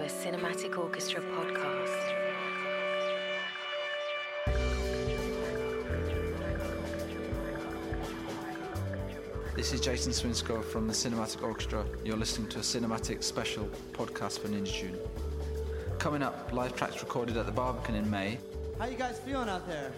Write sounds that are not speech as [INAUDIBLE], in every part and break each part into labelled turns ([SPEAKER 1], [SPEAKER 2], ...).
[SPEAKER 1] a Cinematic Orchestra podcast.
[SPEAKER 2] This is Jason Swinscoe from the Cinematic Orchestra. You're listening to a cinematic special podcast for Ninja Tune. Coming up, live tracks recorded at the Barbican in May.
[SPEAKER 3] How you guys feeling out there?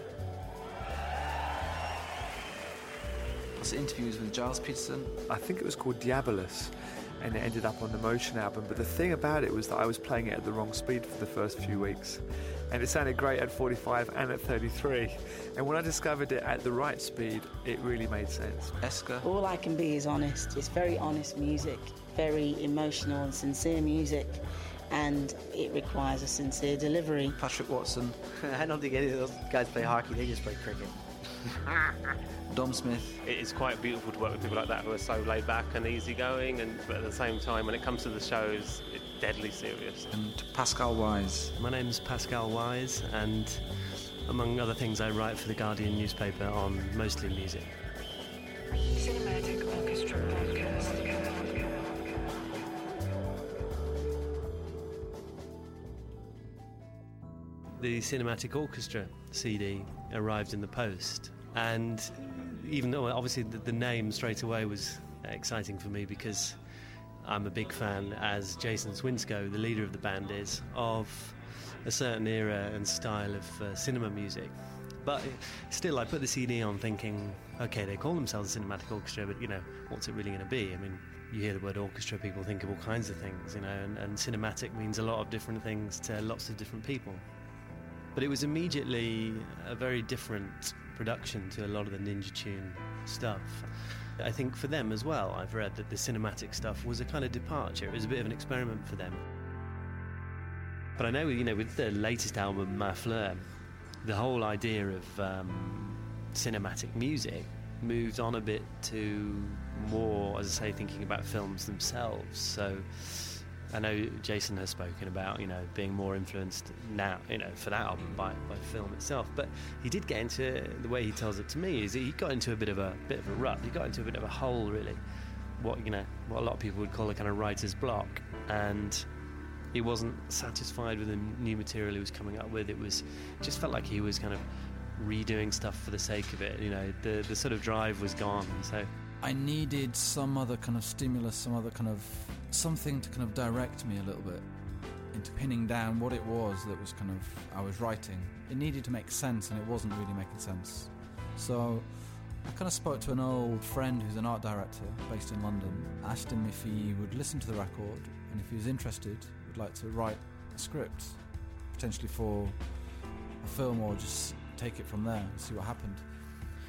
[SPEAKER 2] Plus interviews with Gilles Peterson.
[SPEAKER 4] I think it was called Diabolus and it ended up on the Motion album. But the thing about it was that I was playing it at the wrong speed for the first few weeks. And it sounded great at 45 and at 33. And when I discovered it at the right speed, it really made sense.
[SPEAKER 2] Eska.
[SPEAKER 5] All I can be is honest. It's very honest music, very emotional and sincere music, and it requires a sincere delivery.
[SPEAKER 2] Patrick Watson. [LAUGHS]
[SPEAKER 3] I don't think any of those guys play hockey, they just play cricket. [LAUGHS]
[SPEAKER 2] Dom Smith.
[SPEAKER 6] It is quite beautiful to work with people like that who are so laid back and easygoing, and but at the same time, when it comes to the shows, it's deadly serious.
[SPEAKER 2] And Pascal Wise.
[SPEAKER 7] My name's Pascal Wise, and among other things, I write for the Guardian newspaper on mostly music.
[SPEAKER 1] Cinematic Orchestra podcast.
[SPEAKER 7] The Cinematic Orchestra CD arrived in the post, and even though obviously the, the name straight away was exciting for me because I'm a big fan, as Jason Swinscoe, the leader of the band, is, of a certain era and style of uh, cinema music. But still, I put the CD on thinking, okay, they call themselves a cinematic orchestra, but you know, what's it really going to be? I mean, you hear the word orchestra, people think of all kinds of things, you know, and, and cinematic means a lot of different things to lots of different people. But it was immediately a very different production to a lot of the Ninja Tune stuff. I think for them as well, I've read that the cinematic stuff was a kind of departure. It was a bit of an experiment for them. But I know, you know, with the latest album, Ma Fleur, the whole idea of um, cinematic music moved on a bit to more, as I say, thinking about films themselves. So I know Jason has spoken about, you know, being more influenced now, you know, for that album by, by film itself. But he did get into the way he tells it to me is he got into a bit of a bit of a rut. He got into a bit of a hole, really. What you know, what a lot of people would call a kind of writer's block, and he wasn't satisfied with the new material he was coming up with. It was just felt like he was kind of redoing stuff for the sake of it. You know, the the sort of drive was gone. So
[SPEAKER 8] I needed some other kind of stimulus, some other kind of something to kind of direct me a little bit into pinning down what it was that was kind of I was writing. It needed to make sense, and it wasn't really making sense. So I kind of spoke to an old friend who's an art director based in London. Asked him if he would listen to the record and if he was interested, would like to write a script, potentially for a film or just take it from there and see what happened.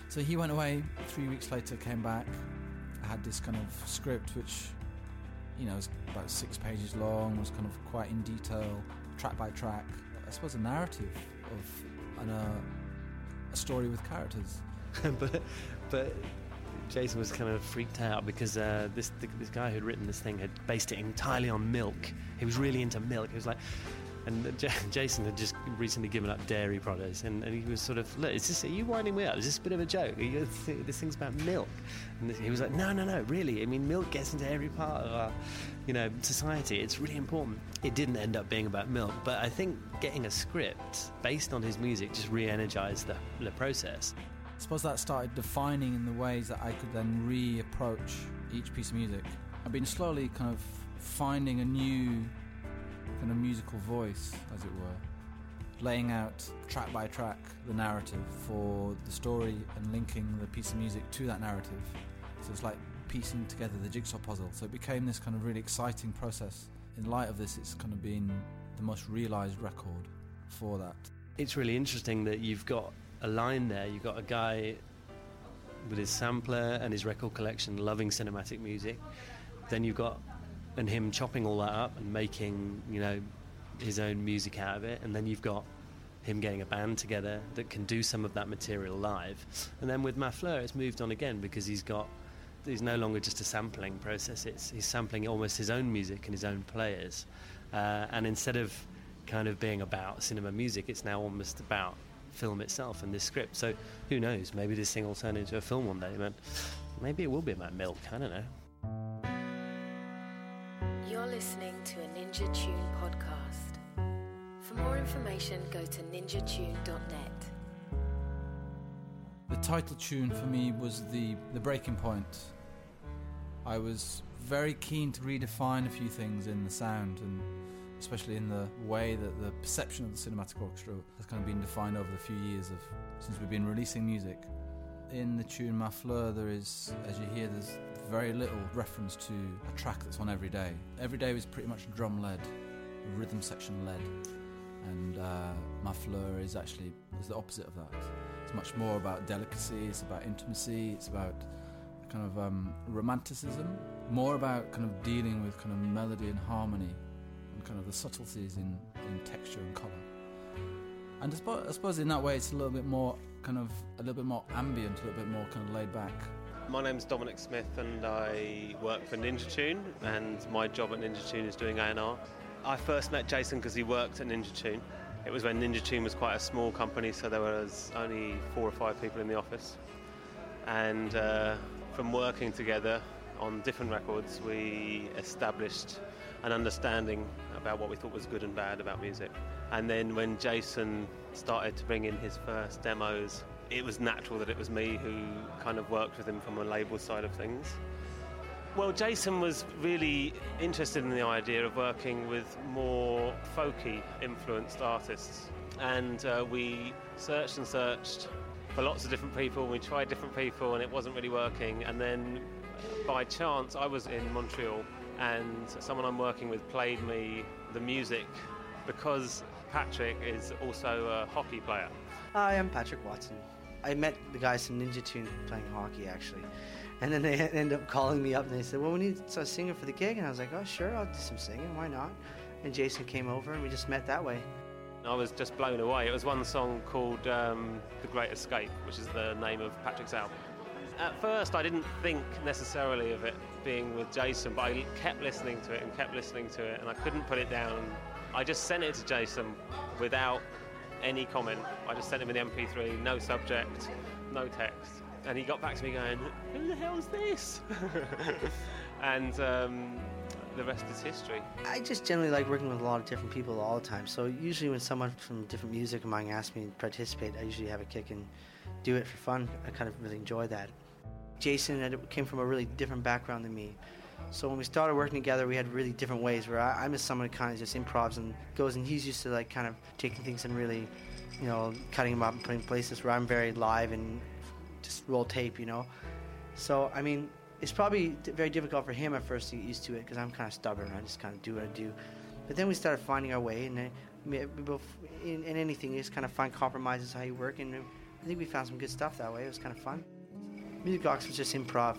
[SPEAKER 8] So he went away. Three weeks later, came back. I had this kind of script which you know, it was about six pages long, was kind of quite in detail, track by track. I suppose a narrative of uh, a story with characters. [LAUGHS]
[SPEAKER 7] but but Jason was kind of freaked out because uh, this this guy who'd written this thing had based it entirely on milk. He was really into milk. He was like, and J- [LAUGHS] Jason had just recently given up dairy products, and, and he was sort of, look, is this, are you winding me up? Is this a bit of a joke? You, this thing's about milk. And he was like, no, no, no, really. I mean, milk gets into every part of our, you know, society. It's really important. It didn't end up being about milk, but I think getting a script based on his music just re-energized the, the process.
[SPEAKER 8] I suppose that started defining in the ways that I could then re-approach each piece of music. I've been slowly kind of finding a new kind of musical voice, as it were, laying out track by track the narrative for the story and linking the piece of music to that narrative. So it's like piecing together the jigsaw puzzle. So it became this kind of really exciting process. In light of this, it's kind of been the most realised record for that.
[SPEAKER 7] It's really interesting that you've got a line there. You've got a guy with his sampler and his record collection loving cinematic music. Then you've got and him chopping all that up and making you know his own music out of it. And then you've got him getting a band together that can do some of that material live. And then with Ma Fleur it's moved on again because he's got he's no longer just a sampling process. It's he's sampling almost his own music and his own players. Uh, and instead of kind of being about cinema music it's now almost about film itself and this script. So who knows? Maybe this thing will turn into a film one day but maybe it will be about milk. I don't know
[SPEAKER 1] You're listening to a Ninja Tune podcast. For more information, go to ninjatune.net.
[SPEAKER 8] The title tune for me was the, the breaking point. I was very keen to redefine a few things in the sound and especially in the way that the perception of the cinematic orchestra has kind of been defined over the few years of since we've been releasing music. In the tune Ma Fleur, there is, as you hear, there's very little reference to a track that's on every day. Every day was pretty much drum led, rhythm section led, and uh, Ma Fleur is actually is the opposite of that. It's much more about delicacy, it's about intimacy, it's about kind of um, romanticism, more about kind of dealing with kind of melody and harmony and kind of the subtleties in, in texture and colour. And I suppose, I suppose in that way it's a little bit more kind of a little bit more ambient, a little bit more kind of laid back.
[SPEAKER 6] My name's Dominic Smith and I work for Ninja Tune and my job at Ninja Tune is doing A&R. I first met Jason because he worked at Ninja Tune. It was when Ninja Tune was quite a small company so there was only four or five people in the office. And uh, from working together on different records we established an understanding about what we thought was good and bad about music. And then when Jason started to bring in his first demos it was natural that it was me who kind of worked with him from a label side of things. Well, Jason was really interested in the idea of working with more folky influenced artists, and uh, we searched and searched for lots of different people. We tried different people, and it wasn't really working. And then, by chance, I was in Montreal, and someone I'm working with played me the music because Patrick is also a hockey player.
[SPEAKER 3] Hi, I'm Patrick Watson. I met the guys from Ninja Tune playing hockey actually. And then they [LAUGHS] ended up calling me up and they said, Well, we need a singer for the gig. And I was like, Oh, sure, I'll do some singing. Why not? And Jason came over and we just met that way.
[SPEAKER 6] I was just blown away. It was one song called um, The Great Escape, which is the name of Patrick's album. At first, I didn't think necessarily of it being with Jason, but I kept listening to it and kept listening to it, and I couldn't put it down. I just sent it to Jason without any comment. I just sent him an MP3, no subject, no text. And he got back to me going, Who the hell's this? [LAUGHS] and um, the rest is history.
[SPEAKER 3] I just generally like working with a lot of different people all the time. So usually when someone from different music among asks me to participate, I usually have a kick and do it for fun. I kind of really enjoy that. Jason came from a really different background than me. So when we started working together, we had really different ways. Where I, am just someone who kind of just improvs and goes, and he's used to like kind of taking things and really, you know, cutting them up and putting places. Where I'm very live and just roll tape, you know. So I mean, it's probably very difficult for him at first to get used to it because I'm kind of stubborn. I just kind of do what I do. But then we started finding our way, and in, in anything, you just kind of find compromises how you work, and I think we found some good stuff that way. It was kind of fun. Music Box was just improv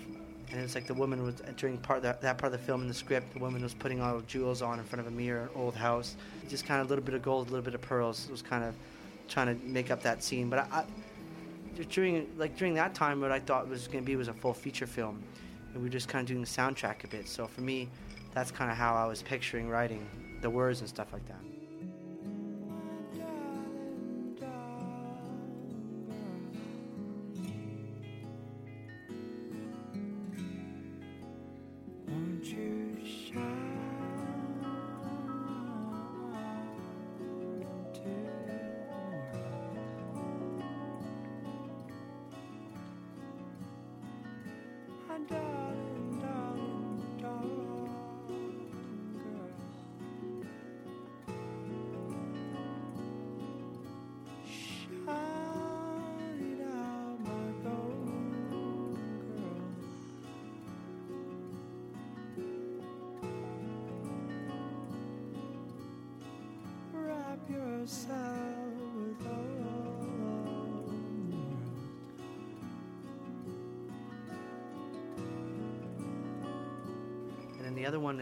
[SPEAKER 3] and it's like the woman was during part that, that part of the film in the script. The woman was putting all the jewels on in front of a mirror an old house. Just kind of a little bit of gold a little bit of pearls it was kind of trying to make up that scene. But I, I during like during that time what I thought was going to be was a full feature film. And we were just kind of doing the soundtrack a bit. So for me that's kind of how I was picturing writing the words and stuff like that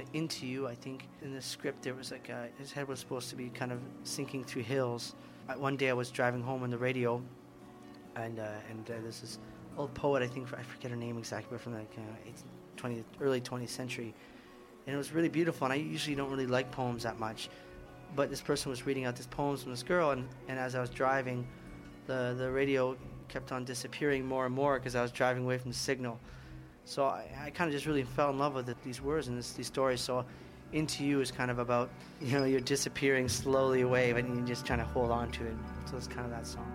[SPEAKER 3] one, Into You, I think in the script there was like a, his head was supposed to be kind of sinking through hills. One day I was driving home on the radio, and uh, and uh, there's this old poet, I think I forget her name exactly, but from like uh, 20th, early 20th century, and it was really beautiful. And I usually don't really like poems that much, but this person was reading out this poems from this girl, and, and as I was driving, the the radio kept on disappearing more and more because I was driving away from the signal. So I, I kind of just really fell in love with it, these words and this, these stories. So Into You is kind of about, you know, you're disappearing slowly away, but you're just trying to hold on to it. So it's kind of that song.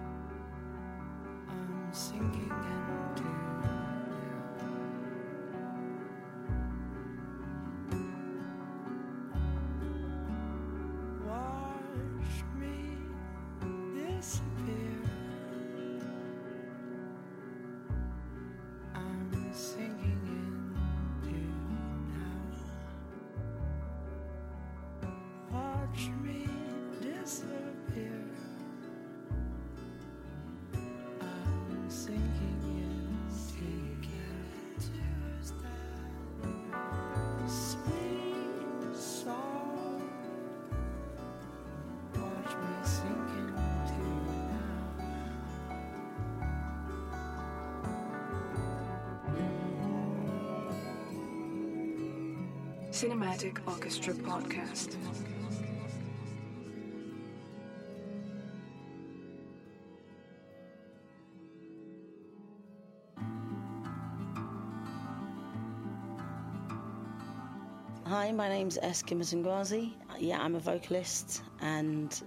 [SPEAKER 5] My name's Eska Mtungwazi. Yeah, I'm a vocalist and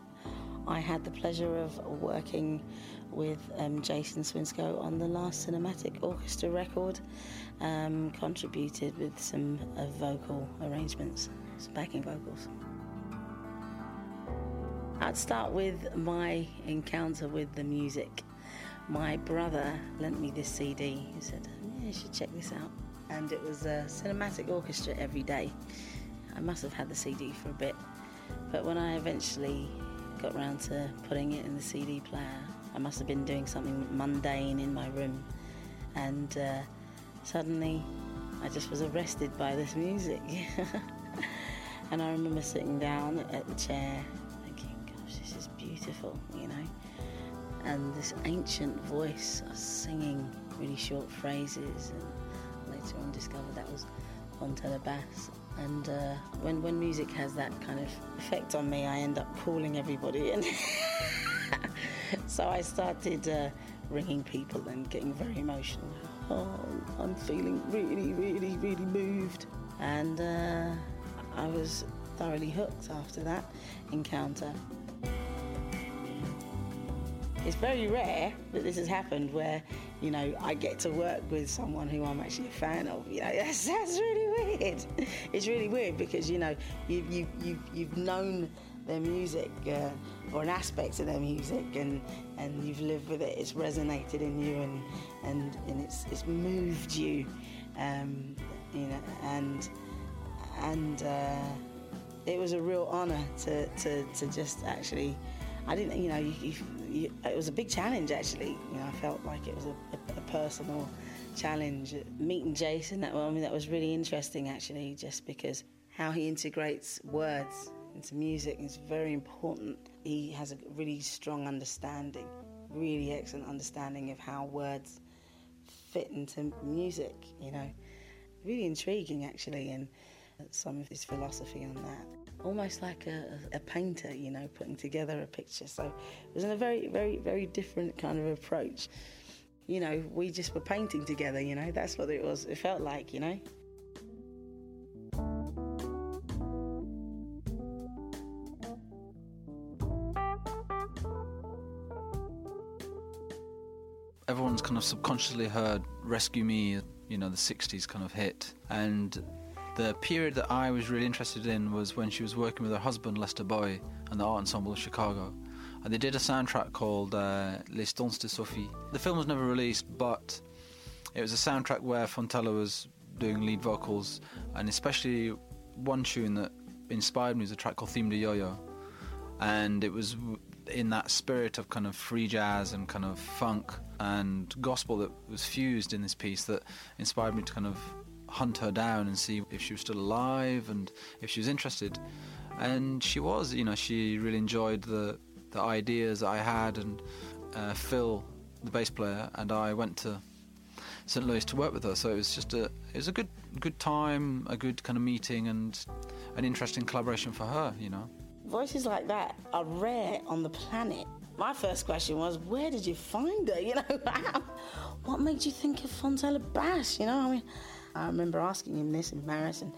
[SPEAKER 5] I had the pleasure of working with um, Jason Swinscoe on the last cinematic orchestra record, um, contributed with some uh, vocal arrangements, some backing vocals. I'd start with my encounter with the music. My brother lent me this CD. He said, Yeah, you should check this out. And it was a cinematic orchestra every day. I must have had the CD for a bit. But when I eventually got round to putting it in the CD player, I must have been doing something mundane in my room. And uh, suddenly I just was arrested by this music. [LAUGHS] and I remember sitting down at the chair thinking, gosh, this is beautiful, you know. And this ancient voice was singing really short phrases, and later on discovered that was Fontella Bass. And uh, when when music has that kind of effect on me, I end up calling everybody in. [LAUGHS] so I started uh, ringing people and getting very emotional. Oh, I'm feeling really, really, really moved, and uh, I was thoroughly hooked after that encounter. It's very rare that this has happened where, you know, I get to work with someone who I'm actually a fan of. You know, [LAUGHS] that's, that's really weird. It's really weird because, you know, you've, you, you, you've known their music uh, or an aspect of their music and, and you've lived with it. It's resonated in you and, and, and it's, it's moved you, um, you know, and, and uh, it was a real honour to, to, to just actually I didn't, you know, you, you, you, it was a big challenge actually. You know, I felt like it was a, a, a personal challenge. Meeting Jason, that I mean, that was really interesting actually, just because how he integrates words into music is very important. He has a really strong understanding, really excellent understanding of how words fit into music. You know, really intriguing actually, and some of his philosophy on that almost like a, a, painter, you know, putting together a picture. So it was a very, very, very different kind of approach. You know, we just were painting together, you know, that's what it was, it felt like, you know.
[SPEAKER 8] Everyone's kind of subconsciously heard Rescue Me, you know, the 60s kind of hit. And the period that I was really interested in was when she was working with her husband Lester Bowie and the Art Ensemble of Chicago. And they did a soundtrack called uh, Les Danses de Sophie. The film was never released, but it was a soundtrack where Fontella was doing lead vocals, and especially one tune that inspired me was a track called Theme de Yo-Yo. And it was in that spirit of kind of free jazz and kind of funk and gospel that was fused in this piece that inspired me to kind of hunt her down and see if she was still alive and if she was interested. And she was, you know, she really enjoyed the the ideas that I had. And uh, Phil, the bass player, and I went to St. Louis to work with her. So it was just a it was a good good time, a good kind of meeting, and an interesting collaboration for her, you know.
[SPEAKER 5] Voices like that are rare on the planet. My first question was, where did you find her? [LAUGHS] You know, [LAUGHS] what made you think of Fontella Bass? You know, I mean, I remember asking him this in Paris, and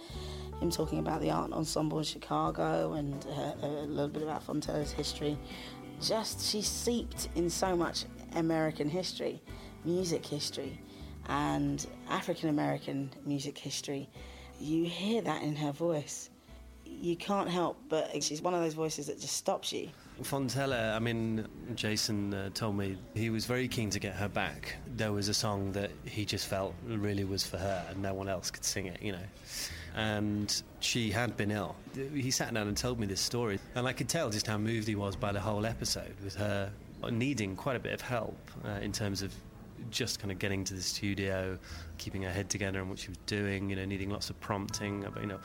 [SPEAKER 5] him talking about the art ensemble in Chicago and uh, a little bit about Fontella's history. Just she's seeped in so much American history, music history, and African American music history. You hear that in her voice. You can't help but she's one of those voices that just stops you.
[SPEAKER 7] Fontella, I mean, Jason uh, told me he was very keen to get her back. There was a song that he just felt really was for her and no one else could sing it, you know. And she had been ill. He sat down and told me this story, and I could tell just how moved he was by the whole episode with her needing quite a bit of help uh, in terms of just kind of getting to the studio, keeping her head together and what she was doing, you know, needing lots of prompting, you know.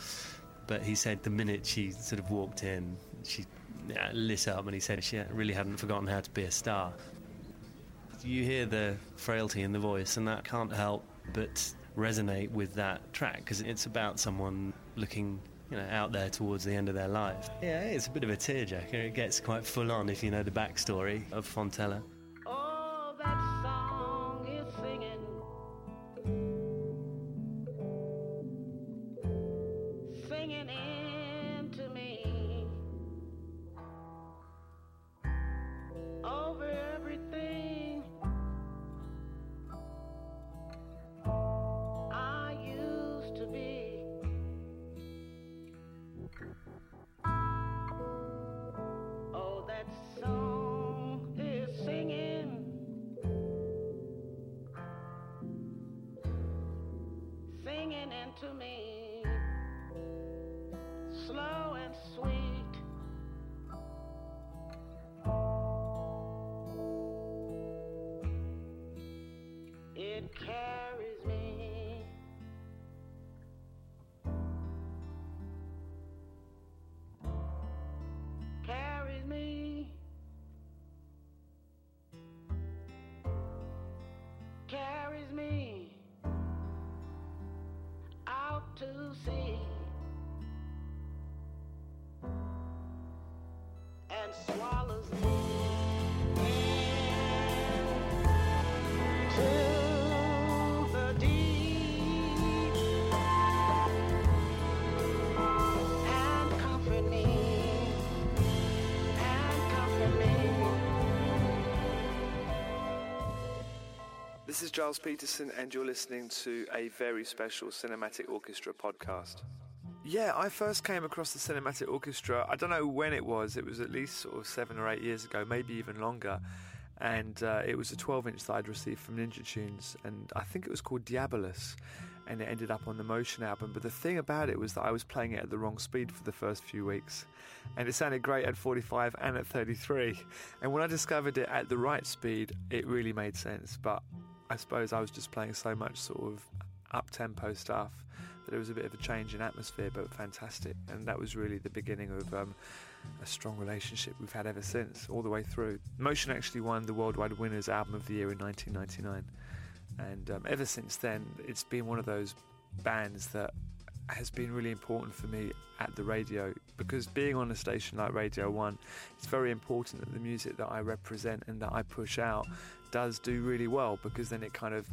[SPEAKER 7] But he said the minute she sort of walked in, she yeah, lit up and he said she really hadn't forgotten how to be a star. You hear the frailty in the voice, and that can't help but resonate with that track because it's about someone looking you know, out there towards the end of their life. Yeah, it's a bit of a tearjerker. It gets quite full on if you know the backstory of Fontella.
[SPEAKER 4] This is Gilles Peterson, and you're listening to a very special Cinematic Orchestra podcast. Yeah, I first came across the Cinematic Orchestra, I don't know when it was, it was at least sort of seven or eight years ago, maybe even longer. And uh, it was a 12 inch that I'd received from Ninja Tunes, and I think it was called Diabolus, and it ended up on the Motion album. But the thing about it was that I was playing it at the wrong speed for the first few weeks, and it sounded great at 45 and at 33. And when I discovered it at the right speed, it really made sense. But I suppose I was just playing so much sort of up tempo stuff that it was a bit of a change in atmosphere, but fantastic. And that was really the beginning of um, a strong relationship we've had ever since, all the way through. Motion actually won the Worldwide Winners Album of the Year in 1999. And um, ever since then, it's been one of those bands that has been really important for me at the radio because being on a station like Radio 1, it's very important that the music that I represent and that I push out does do really well because then it kind of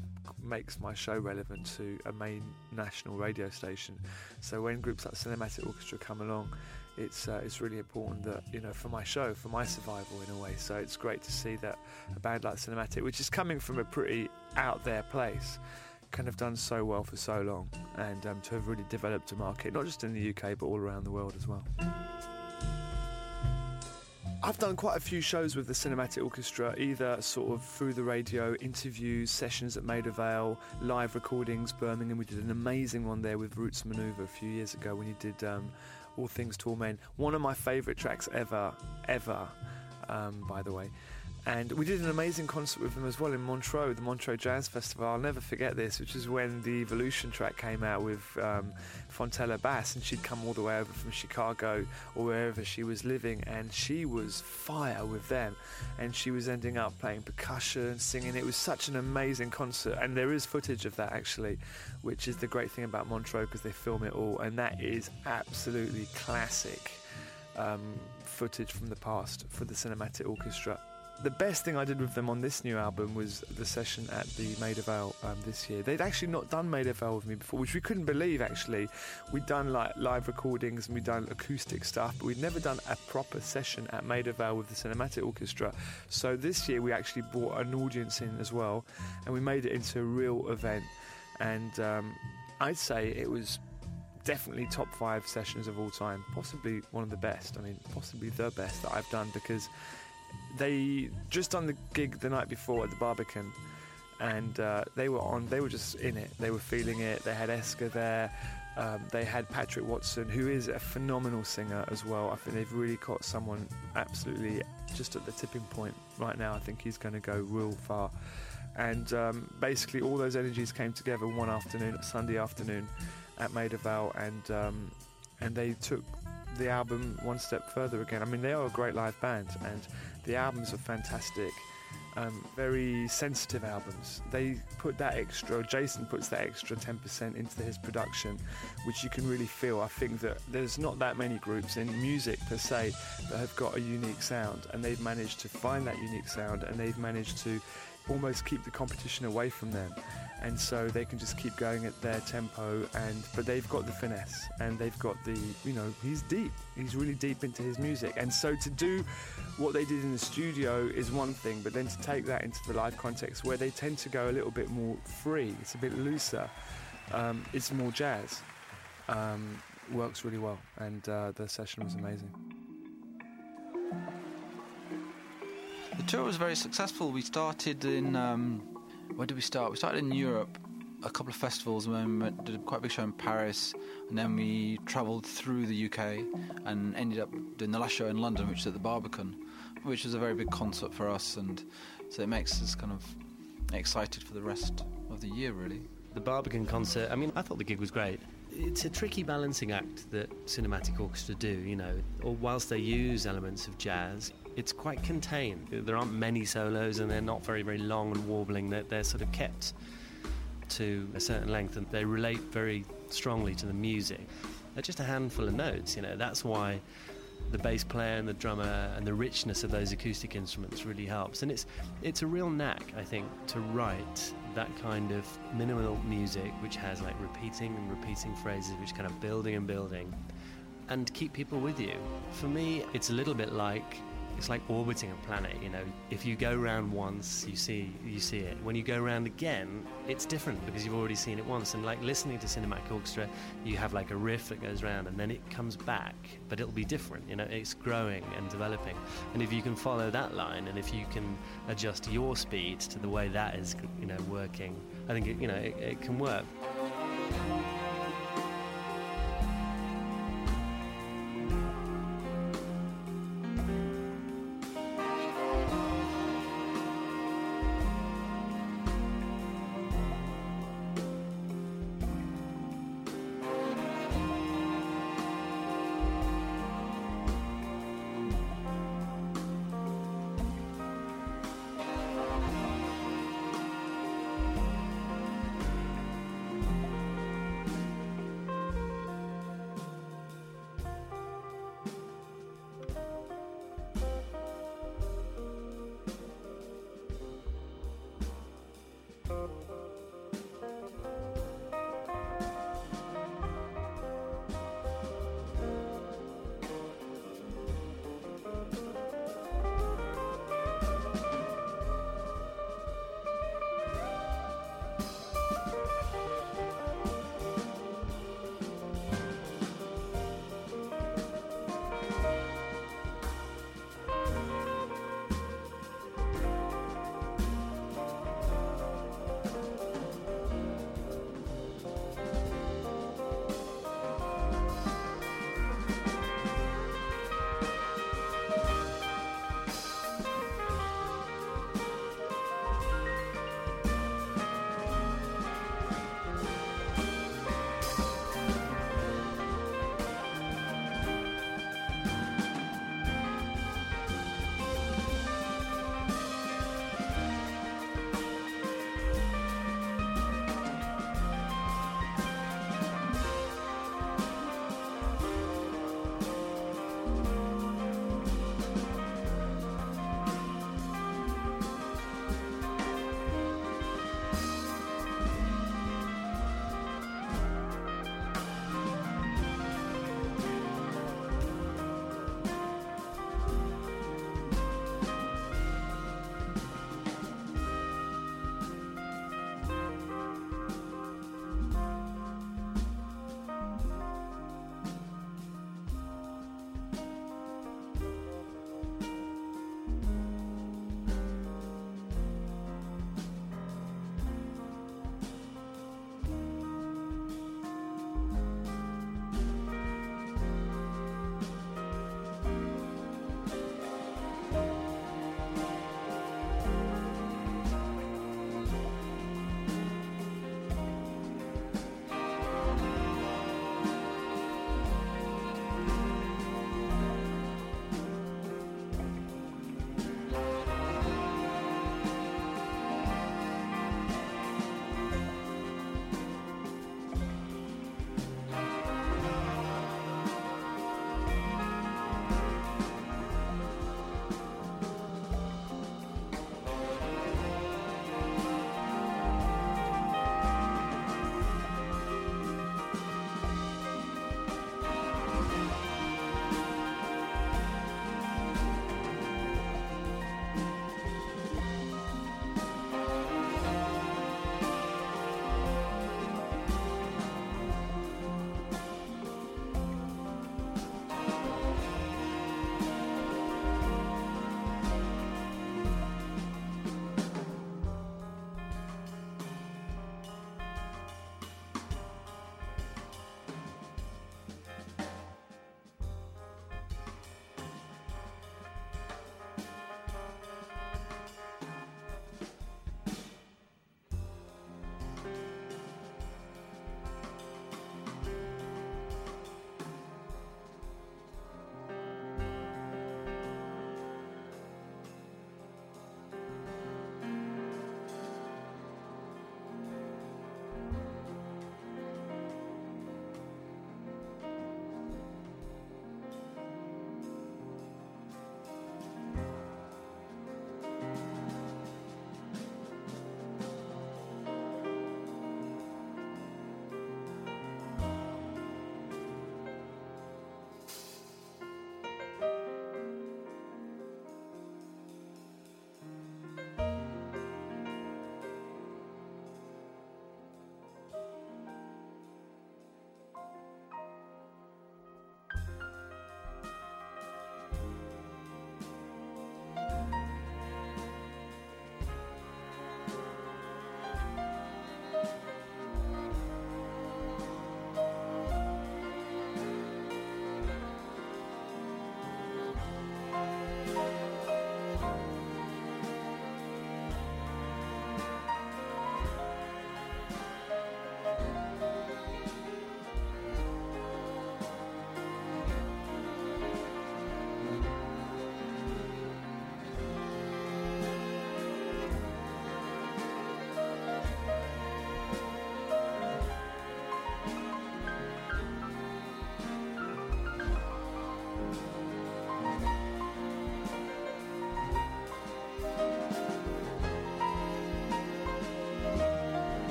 [SPEAKER 4] makes my show relevant to a main national radio station. So when groups like Cinematic Orchestra come along, it's uh, it's really important that you know for my show, for my survival in a way. So it's great to see that a band like Cinematic, which is coming from a pretty out there place, can have done so well for so long and um, to have really developed a market, not just in the UK but all around the world as well. I've done quite a few shows with the Cinematic Orchestra, either sort of through the radio, interviews, sessions at Maida Vale, live recordings, Birmingham. We did an amazing one there with Roots Manuva a few years ago when you did um, All Things Tall. One of my favourite tracks ever, ever, um, by the way. And we did an amazing concert with them as well in Montreux, the Montreux Jazz Festival. I'll never forget this, which is when the Evolution track came out with um, Fontella Bass, and she'd come all the way over from Chicago or wherever she was living, and she was fire with them. And she was ending up playing percussion, singing. It was such an amazing concert, and there is footage of that actually, which is the great thing about Montreux because they film it all, and that is absolutely classic um, footage from the past for the Cinematic Orchestra the best thing I did with them on this new album was the session at the Maida Vale um, this year. They'd actually not done Maida Vale with me before, which we couldn't believe actually. We'd done like live recordings and we'd done acoustic stuff, but we'd never done a proper session at Maida Vale with the cinematic orchestra. So this year we actually brought an audience in as well, and we made it into a real event. And um, I'd say it was definitely top five sessions of all time, possibly one of the best. I mean, possibly the best that I've done because they just done the gig the night before at the Barbican, and uh, they were on. They were just in it. They were feeling it. They had Eska there. Um, they had Patrick Watson, who is a phenomenal singer as well. I think they've really caught someone absolutely just at the tipping point right now. I think he's going to go real far. And um, basically, all those energies came together one afternoon, Sunday afternoon, at Maida Vale, and um, and they took the album one step further again. I mean, they are a great live band, and the albums are fantastic. Um, very sensitive albums. They put that extra, Jason puts that extra 10% into his production, which you can really feel. I think that there's not that many groups in music per se that have got a unique sound, and they've managed to find that unique sound, and they've managed to almost keep the competition away from them and so they can just keep going at their tempo and but they've got the finesse and they've got the you know he's deep. He's really deep into his music. And so to do what they did in the studio is one thing but then to take that into the live context where they tend to go a little bit more free it's a bit looser um, it's more jazz um, works really well. And uh, the session was amazing.
[SPEAKER 8] The tour was very successful. We started in um, where did we start? We started in Europe, a couple of festivals, and then we did a quite big show in Paris, and then we travelled through the UK and ended up doing the last show in London, which is at the Barbican, which was a very big concert for us, and so it makes us kind of excited for the rest of the year, really.
[SPEAKER 7] The Barbican concert, I mean, I thought the gig was great. It's a tricky balancing act that cinematic orchestra do, you know, or whilst they use elements of jazz, it's quite contained. There aren't many solos and they're not very, very long and warbling. They're, they're sort of kept to a certain length and they relate very strongly to the music. They're just a handful of notes, you know, that's why the bass player and the drummer and the richness of those acoustic instruments really helps. And it's it's a real knack, I think, to write that kind of minimal music which has like repeating and repeating phrases which kind of building and building and keep people with you. For me, it's a little bit like it's like orbiting a planet you know. If you go around once you see you see it. When you go around again it's different because you've already seen it once. And like listening to cinematic orchestra you have like a riff that goes around and then it comes back but it'll be different you know. It's growing and developing. And if you can follow that line and if you can adjust your speed to the way that is you know working i think it, you know it, it can work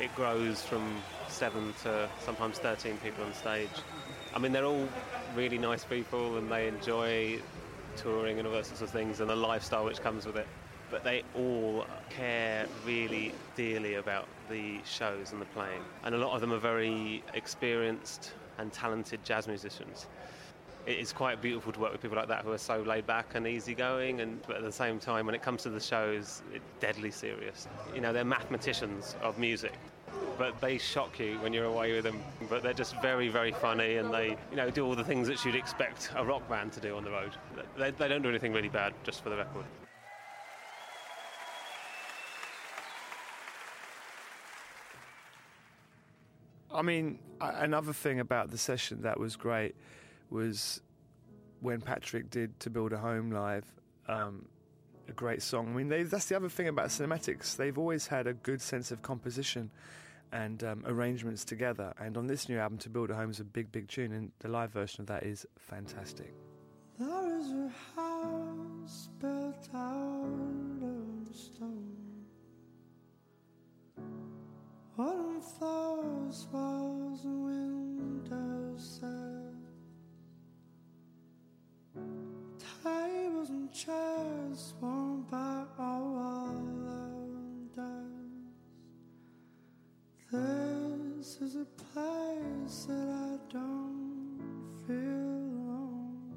[SPEAKER 6] it grows from seven to sometimes 13 people on stage. I mean, they're all really nice people and they enjoy touring and all those sorts of things and the lifestyle which comes with it. But they all care really dearly about the shows and the playing. And a lot of them are very experienced and talented jazz musicians. It is quite beautiful to work with people like that who are so laid back and easygoing, and but at the same time, when it comes to the shows, it's deadly serious. You know, they're mathematicians of music, but they shock you when you're away with them. But they're just very, very funny, and they, you know, do all the things that you'd expect a rock band to do on the road. They, they don't do anything really bad, just for the record.
[SPEAKER 4] I mean, another thing about the session that was great was when Patrick did "To Build a Home" live. Um, a great song. I mean, they, that's the other thing about cinematics. They've always had a good sense of composition and um, arrangements together. And on this new album, "To Build a Home" is a big, big tune, and the live version of that is fantastic.
[SPEAKER 9] There is a house built out of stone. Wooden floors, walls, and windows Tables and chairs worn by dust. This is a place that I don't feel alone.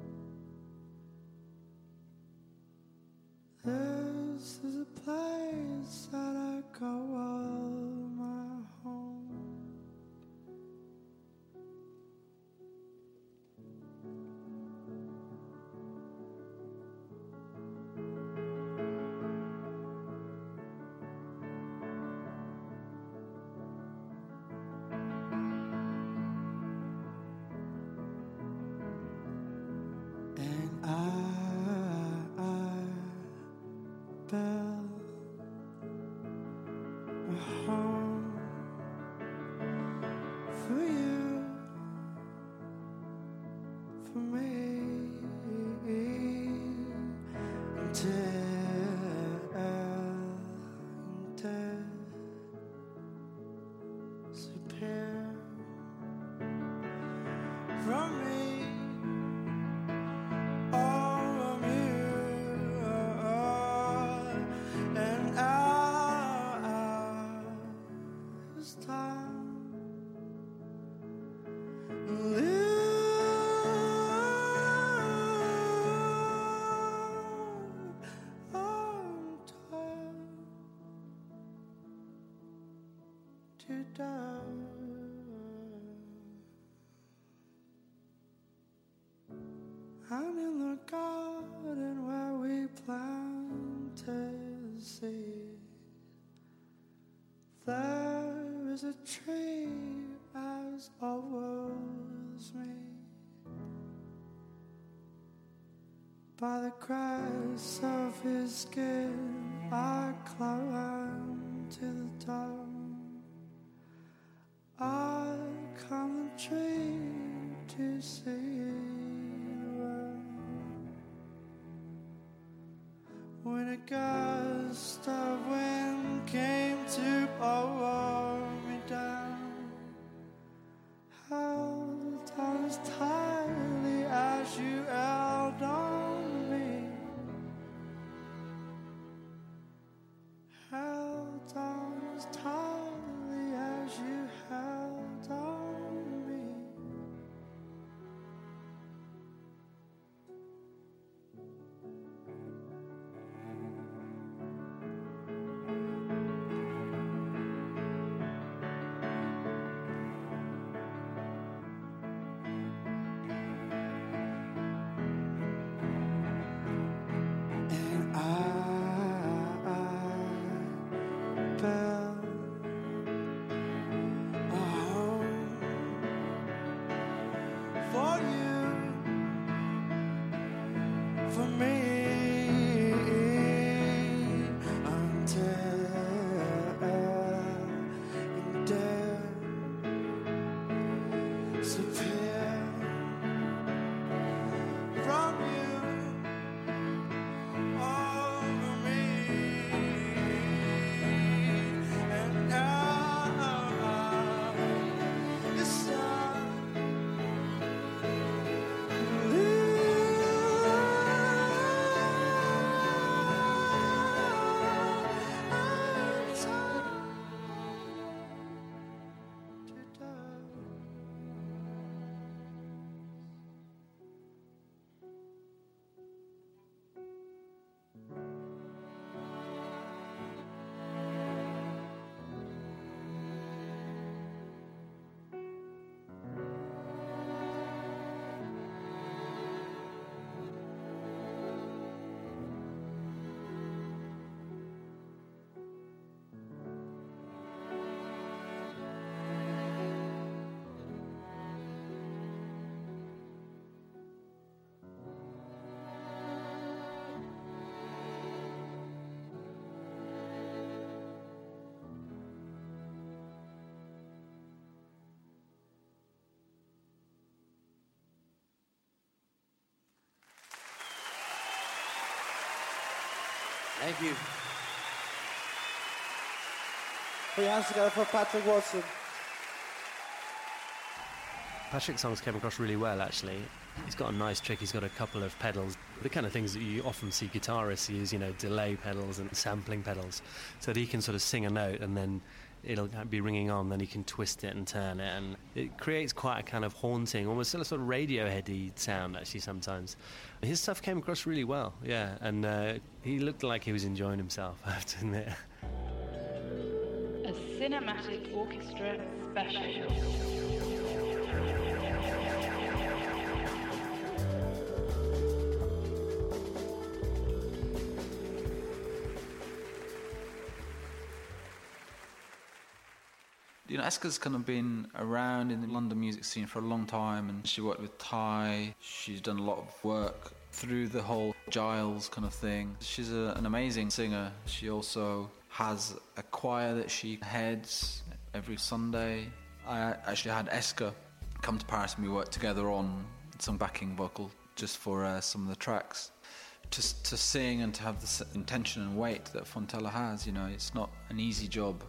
[SPEAKER 9] This is a place that I call my to die. I'm in the garden where we planted seed. There is a tree as old as me. By the grass of his skin, I climb to the top. I climb the tree to see when a gust of wind
[SPEAKER 10] Thank you.
[SPEAKER 2] Put hands together for Patrick Watson.
[SPEAKER 7] Patrick's songs came across really well, actually. He's got a nice trick. He's got a couple of pedals, the kind of things that you often see guitarists use, you know, delay pedals and sampling pedals, so that he can sort of sing a note and then it'll be ringing on, then he can twist it and turn it, and it creates quite a kind of haunting, almost a sort of Radioheady sound, actually, sometimes. His stuff came across really well, yeah, and uh, he looked like he was enjoying himself, [LAUGHS] I have to admit.
[SPEAKER 11] A cinematic orchestra special.
[SPEAKER 8] You know, Eska's kind of been around in the London music scene for a long time, and she worked with Ty. She's done a lot of work through the whole Gilles kind of thing. She's a, an amazing singer. She also has a choir that she heads every Sunday. I actually had Eska come to Paris and we worked together on some backing vocal just for uh, some of the tracks. Just to sing and to have the intention and weight that Fontella has, you know, it's not an easy job.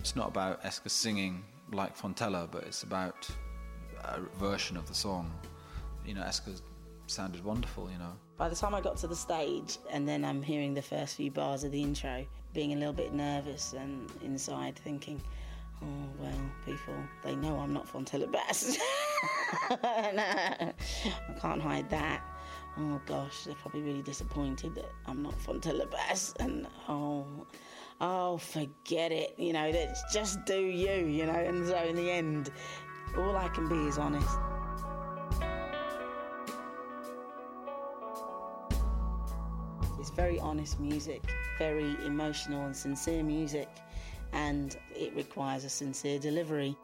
[SPEAKER 8] It's not about Eska singing like Fontella, but it's about a version of the song. You know, Eska sounded wonderful, you know.
[SPEAKER 12] By the time I got to the stage and then I'm hearing the first few bars of the intro, being a little bit nervous and inside thinking, oh, well, people, they know I'm not Fontella Bass. [LAUGHS] no, I can't hide that. Oh gosh, they're probably really disappointed that I'm not Fontella Bass. And oh, oh, forget it. You know, let's just do you, you know. And so in the end, all I can be is honest. It's very honest music, very emotional and sincere music, and it requires a sincere delivery.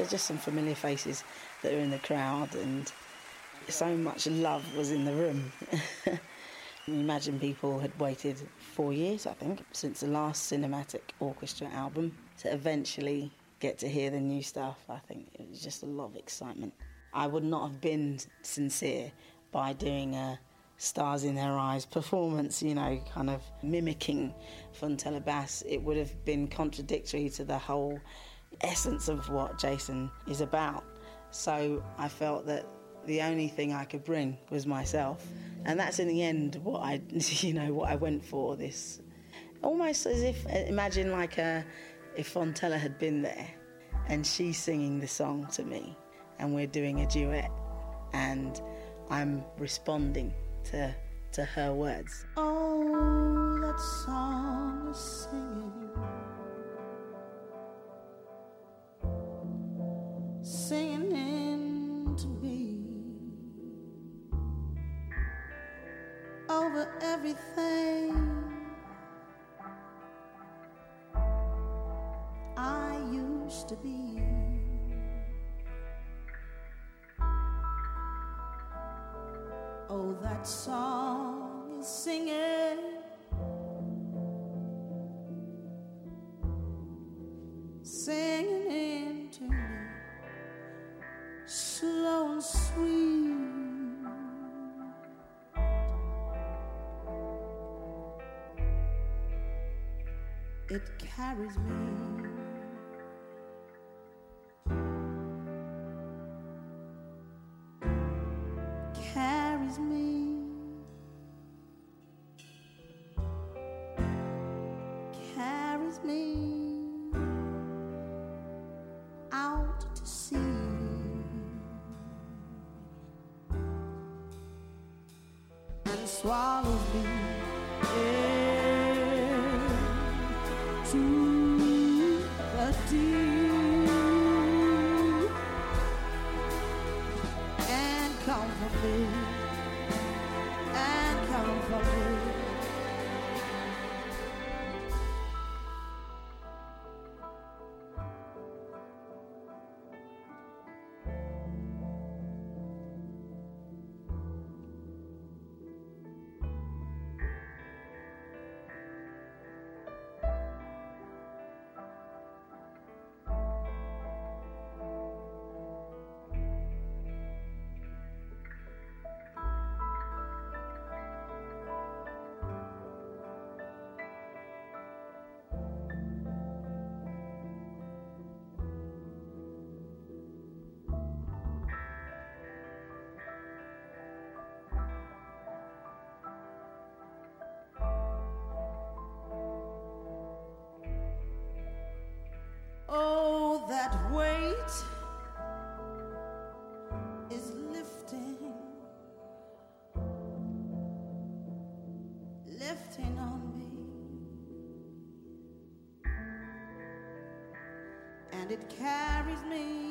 [SPEAKER 5] There's just some familiar faces that are in the crowd, and so much love was in the room. [LAUGHS] Imagine people had waited four years, I think, since the last cinematic orchestra album to eventually get to hear the new stuff. I think it was just a lot of excitement. I would not have been sincere by doing a stars in their eyes performance, you know, kind of mimicking Fontella Bass. It would have been contradictory to the whole essence of what Jason is about. So I felt that the only thing I could bring was myself, and that's in the end what I, [LAUGHS] you know, what I went for. This almost as if uh, imagine like a if Fontella had been there, and she's singing the song to me, and we're doing a duet, and I'm responding to to her words.
[SPEAKER 12] Oh, that song is singing, singing into me over everything I used to be. Oh, that song is singing. Singing It carries me. That weight is lifting, lifting on me, and it carries me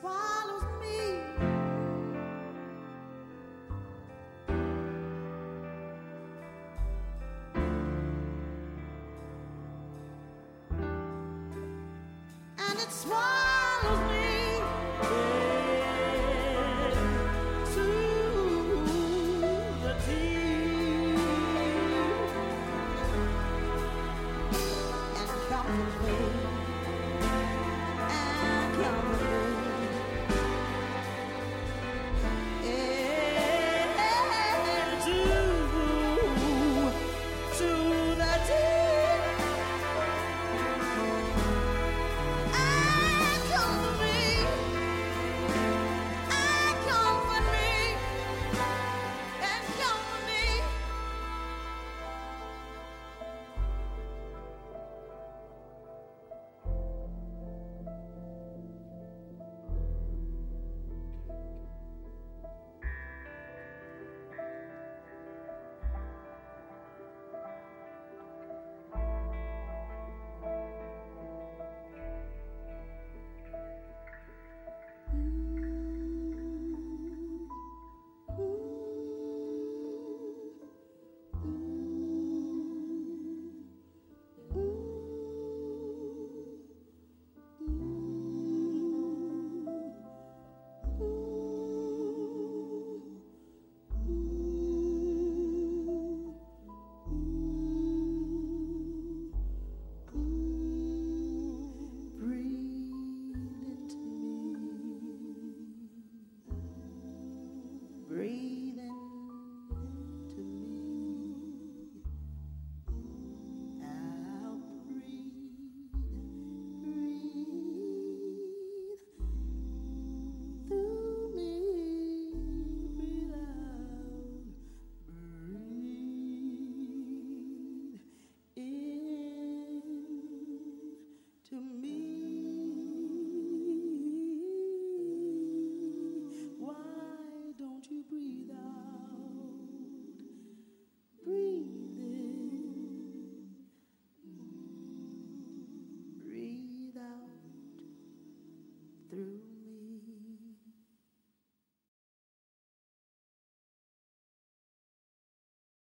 [SPEAKER 12] swallows me. And it swallows